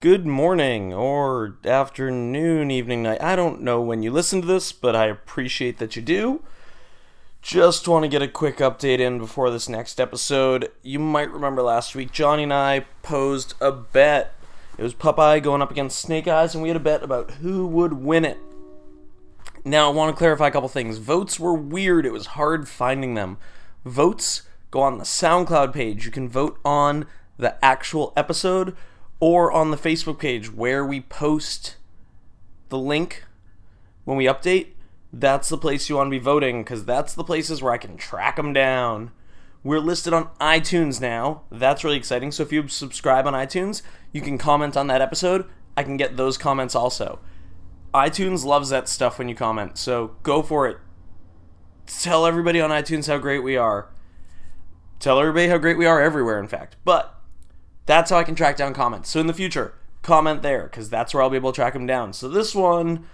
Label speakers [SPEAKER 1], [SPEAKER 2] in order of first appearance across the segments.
[SPEAKER 1] good morning or afternoon, evening, night. I don't know when you listen to this, but I appreciate that you do. Just want to get a quick update in before this next episode. You might remember last week, Johnny and I posed a bet. It was Popeye going up against Snake Eyes, and we had a bet about who would win it. Now, I want to clarify a couple things. Votes were weird, it was hard finding them. Votes go on the SoundCloud page. You can vote on the actual episode or on the Facebook page where we post the link when we update. That's the place you want to be voting because that's the places where I can track them down. We're listed on iTunes now. That's really exciting. So if you subscribe on iTunes, you can comment on that episode. I can get those comments also. iTunes loves that stuff when you comment. So go for it. Tell everybody on iTunes how great we are. Tell everybody how great we are everywhere, in fact. But that's how I can track down comments. So in the future, comment there because that's where I'll be able to track them down. So this one,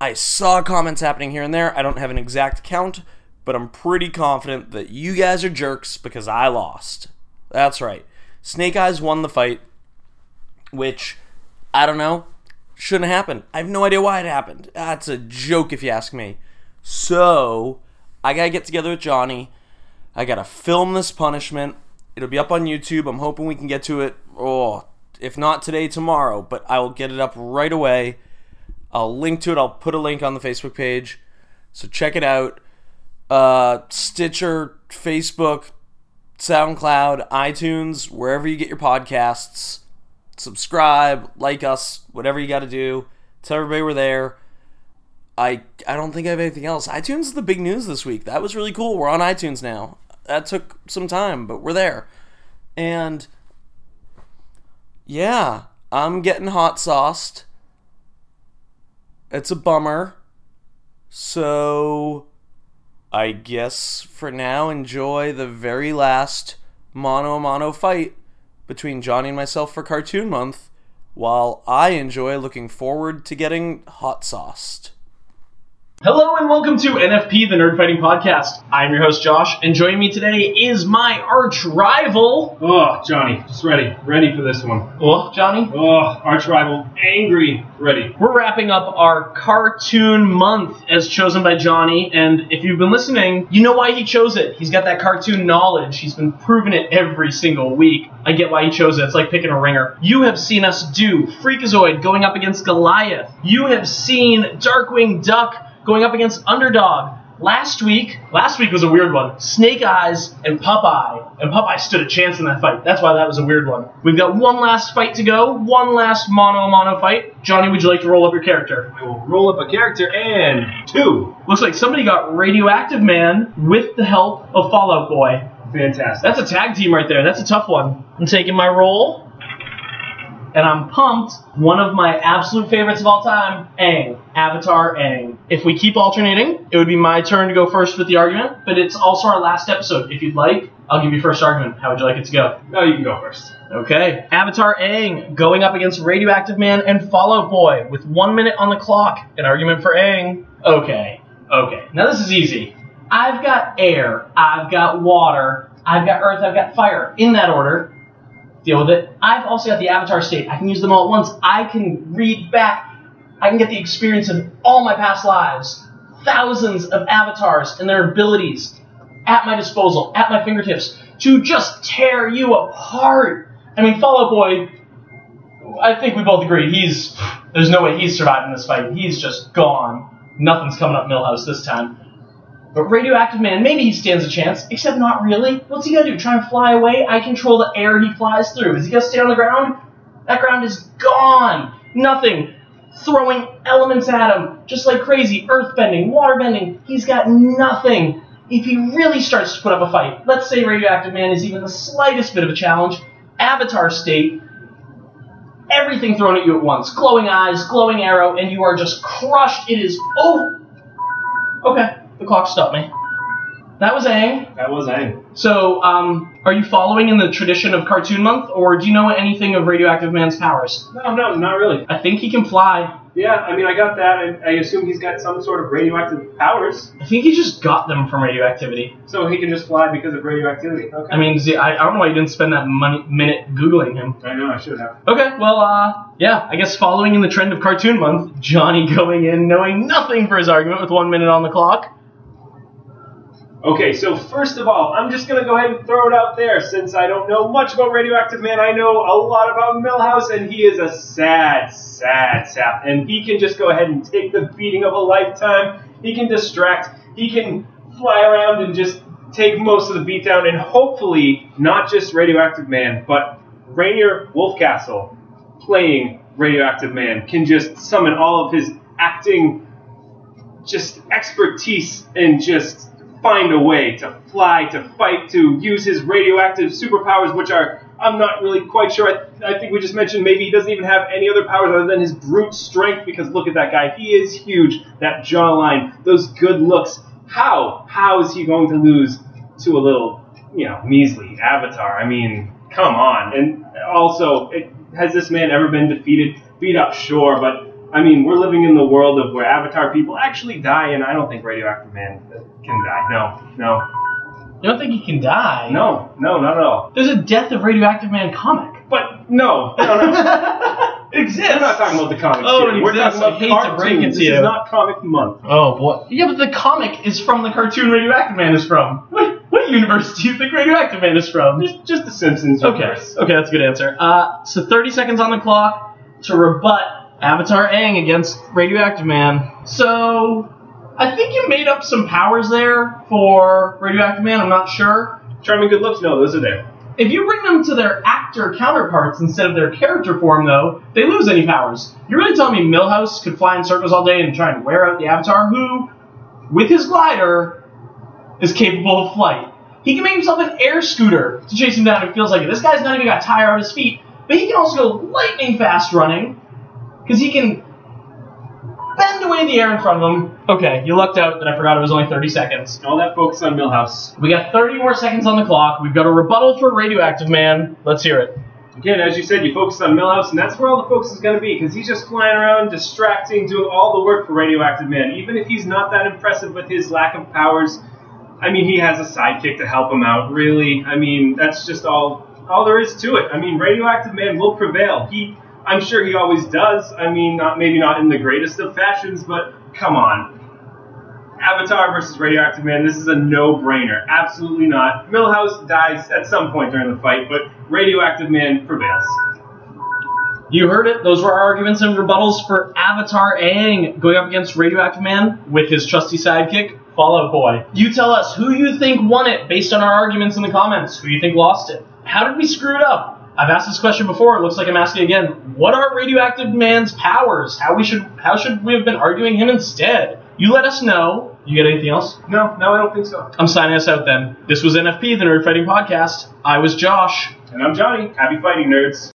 [SPEAKER 1] I saw comments happening here and there. I don't have an exact count, but I'm pretty confident that you guys are jerks because I lost. That's right. Snake Eyes won the fight, which I don't know, shouldn't happen. I have no idea why it happened. That's a joke if you ask me. So I gotta get together with Johnny. I gotta film this punishment. It'll be up on YouTube. I'm hoping we can get to it. Oh, if not today, tomorrow. But I will get it up right away. I'll link to it. I'll put a link on the Facebook page, so check it out. Uh, Stitcher, Facebook, SoundCloud, iTunes, wherever you get your podcasts. Subscribe, like us, whatever you got to do. Tell everybody we're there. I I don't think I have anything else. iTunes is the big news this week. That was really cool. We're on iTunes now. That took some time, but we're there. And yeah, I'm getting hot sauced. It's a bummer. So I guess for now enjoy the very last mono mono fight between Johnny and myself for cartoon month while I enjoy looking forward to getting hot sauced.
[SPEAKER 2] Hello and welcome to NFP, the Nerd Fighting Podcast. I'm your host Josh, and joining me today is my arch rival.
[SPEAKER 3] Oh, Johnny, just ready. Ready for this one.
[SPEAKER 2] Oh, Johnny.
[SPEAKER 3] Oh, arch rival, angry, ready.
[SPEAKER 2] We're wrapping up our cartoon month as chosen by Johnny, and if you've been listening, you know why he chose it. He's got that cartoon knowledge. He's been proving it every single week. I get why he chose it. It's like picking a ringer. You have seen us do Freakazoid going up against Goliath. You have seen Darkwing Duck going up against Underdog. Last week, last week was a weird one. Snake Eyes and Popeye, and Popeye stood a chance in that fight. That's why that was a weird one. We've got one last fight to go, one last mono mono fight. Johnny, would you like to roll up your character?
[SPEAKER 3] I will roll up a character and two.
[SPEAKER 2] Looks like somebody got Radioactive Man with the help of Fallout Boy.
[SPEAKER 3] Fantastic.
[SPEAKER 2] That's a tag team right there. That's a tough one. I'm taking my roll. And I'm pumped. One of my absolute favorites of all time, Aang. Avatar Aang. If we keep alternating, it would be my turn to go first with the argument, but it's also our last episode. If you'd like, I'll give you first argument. How would you like it to go?
[SPEAKER 3] No, you can go first.
[SPEAKER 2] Okay. Avatar Aang going up against Radioactive Man and Fallout Boy with one minute on the clock. An argument for Aang. Okay. Okay. Now this is easy. I've got air, I've got water, I've got earth, I've got fire. In that order. Deal with it. I've also got the avatar state. I can use them all at once. I can read back. I can get the experience of all my past lives. Thousands of avatars and their abilities at my disposal, at my fingertips, to just tear you apart. I mean, Fallout Boy, I think we both agree, he's. There's no way he's surviving this fight. He's just gone. Nothing's coming up Milhouse this time. But Radioactive Man, maybe he stands a chance, except not really. What's he gonna do? Try and fly away? I control the air he flies through. Is he gonna stay on the ground? That ground is gone! Nothing! Throwing elements at him, just like crazy. Earth bending, water bending. He's got nothing. If he really starts to put up a fight, let's say Radioactive Man is even the slightest bit of a challenge, Avatar State, everything thrown at you at once. Glowing eyes, glowing arrow, and you are just crushed. It is oh Okay, the clock stopped me. That was Aang.
[SPEAKER 3] That was Aang.
[SPEAKER 2] So, um, Are you following in the tradition of Cartoon Month, or do you know anything of Radioactive Man's powers?
[SPEAKER 3] No, no, not really.
[SPEAKER 2] I think he can fly.
[SPEAKER 3] Yeah, I mean, I got that. and I assume he's got some sort of radioactive powers,
[SPEAKER 2] I think he just got them from radioactivity.
[SPEAKER 3] so he can just fly because of radioactivity. Okay.
[SPEAKER 2] I mean, see, I, I don't know why you didn't spend that money, minute Googling him.
[SPEAKER 3] I know, I should have.
[SPEAKER 2] Okay, well, uh, yeah, I guess following in the trend of Cartoon Month, Johnny going in knowing nothing for his argument with one minute on the clock.
[SPEAKER 3] Okay, so first of all, I'm just gonna go ahead and throw it out there since I don't know much about Radioactive Man. I know a lot about Milhouse, and he is a sad, sad sap. And he can just go ahead and take the beating of a lifetime. He can distract. He can fly around and just take most of the beatdown, and hopefully not just Radioactive Man, but Rainier Wolfcastle playing Radioactive Man can just summon all of his acting just expertise and just find a way to fly, to fight, to use his radioactive superpowers, which are I'm not really quite sure. I, I think we just mentioned maybe he doesn't even have any other powers other than his brute strength. Because look at that guy, he is huge. That jawline, those good looks. How how is he going to lose to a little you know measly Avatar? I mean, come on. And also, it, has this man ever been defeated? Beat up, sure, but I mean, we're living in the world of where Avatar people actually die, and I don't think Radioactive Man can die. No, no,
[SPEAKER 2] You don't think he can die?
[SPEAKER 3] no, no, not at all.
[SPEAKER 2] There's a Death of Radioactive Man comic.
[SPEAKER 3] But no, no, no.
[SPEAKER 2] Exists.
[SPEAKER 3] We're not talking about the comic.
[SPEAKER 2] Oh, it
[SPEAKER 3] We're
[SPEAKER 2] exists.
[SPEAKER 3] talking
[SPEAKER 2] I hate
[SPEAKER 3] about
[SPEAKER 2] to break it to
[SPEAKER 3] this is not comic month.
[SPEAKER 2] Oh boy. Yeah, but the comic is from the cartoon Radioactive Man is from. What, what universe do you think Radioactive Man is from?
[SPEAKER 3] Just, just the Simpsons.
[SPEAKER 2] Okay,
[SPEAKER 3] universe.
[SPEAKER 2] okay, that's a good answer. Uh, so 30 seconds on the clock to rebut Avatar Aang against Radioactive Man. So, I think you made up some powers there for Radioactive Man, I'm not sure.
[SPEAKER 3] Charming good looks. No, those are there.
[SPEAKER 2] If you bring them to their actor counterparts instead of their character form, though, they lose any powers. You're really telling me Milhouse could fly in circles all day and try and wear out the Avatar, who, with his glider, is capable of flight. He can make himself an air scooter to chase him down it feels like it. This guy's not even got tire on his feet, but he can also go lightning fast running, because he can bend away the air in front of him. Okay, you lucked out that I forgot it was only 30 seconds.
[SPEAKER 3] All that focus on Milhouse.
[SPEAKER 2] We got 30 more seconds on the clock. We've got a rebuttal for Radioactive Man. Let's hear it.
[SPEAKER 3] Again, as you said, you focus on Milhouse, and that's where all the focus is going to be, because he's just flying around, distracting, doing all the work for Radioactive Man. Even if he's not that impressive with his lack of powers, I mean, he has a sidekick to help him out. Really, I mean, that's just all all there is to it. I mean, Radioactive Man will prevail. He, I'm sure he always does. I mean, not maybe not in the greatest of fashions, but come on. Avatar versus Radioactive Man, this is a no-brainer. Absolutely not. Milhouse dies at some point during the fight, but Radioactive Man prevails.
[SPEAKER 2] You heard it. Those were our arguments and rebuttals for Avatar Aang going up against Radioactive Man with his trusty sidekick, Fallout Boy. You tell us who you think won it based on our arguments in the comments. Who you think lost it? How did we screw it up? I've asked this question before. It looks like I'm asking again. What are Radioactive Man's powers? How we should how should we have been arguing him instead? You let us know. You got anything else?
[SPEAKER 3] No, no, I don't think so.
[SPEAKER 2] I'm signing us out then. This was NFP, the Nerd Fighting Podcast. I was Josh.
[SPEAKER 3] And I'm Johnny. Happy fighting, nerds.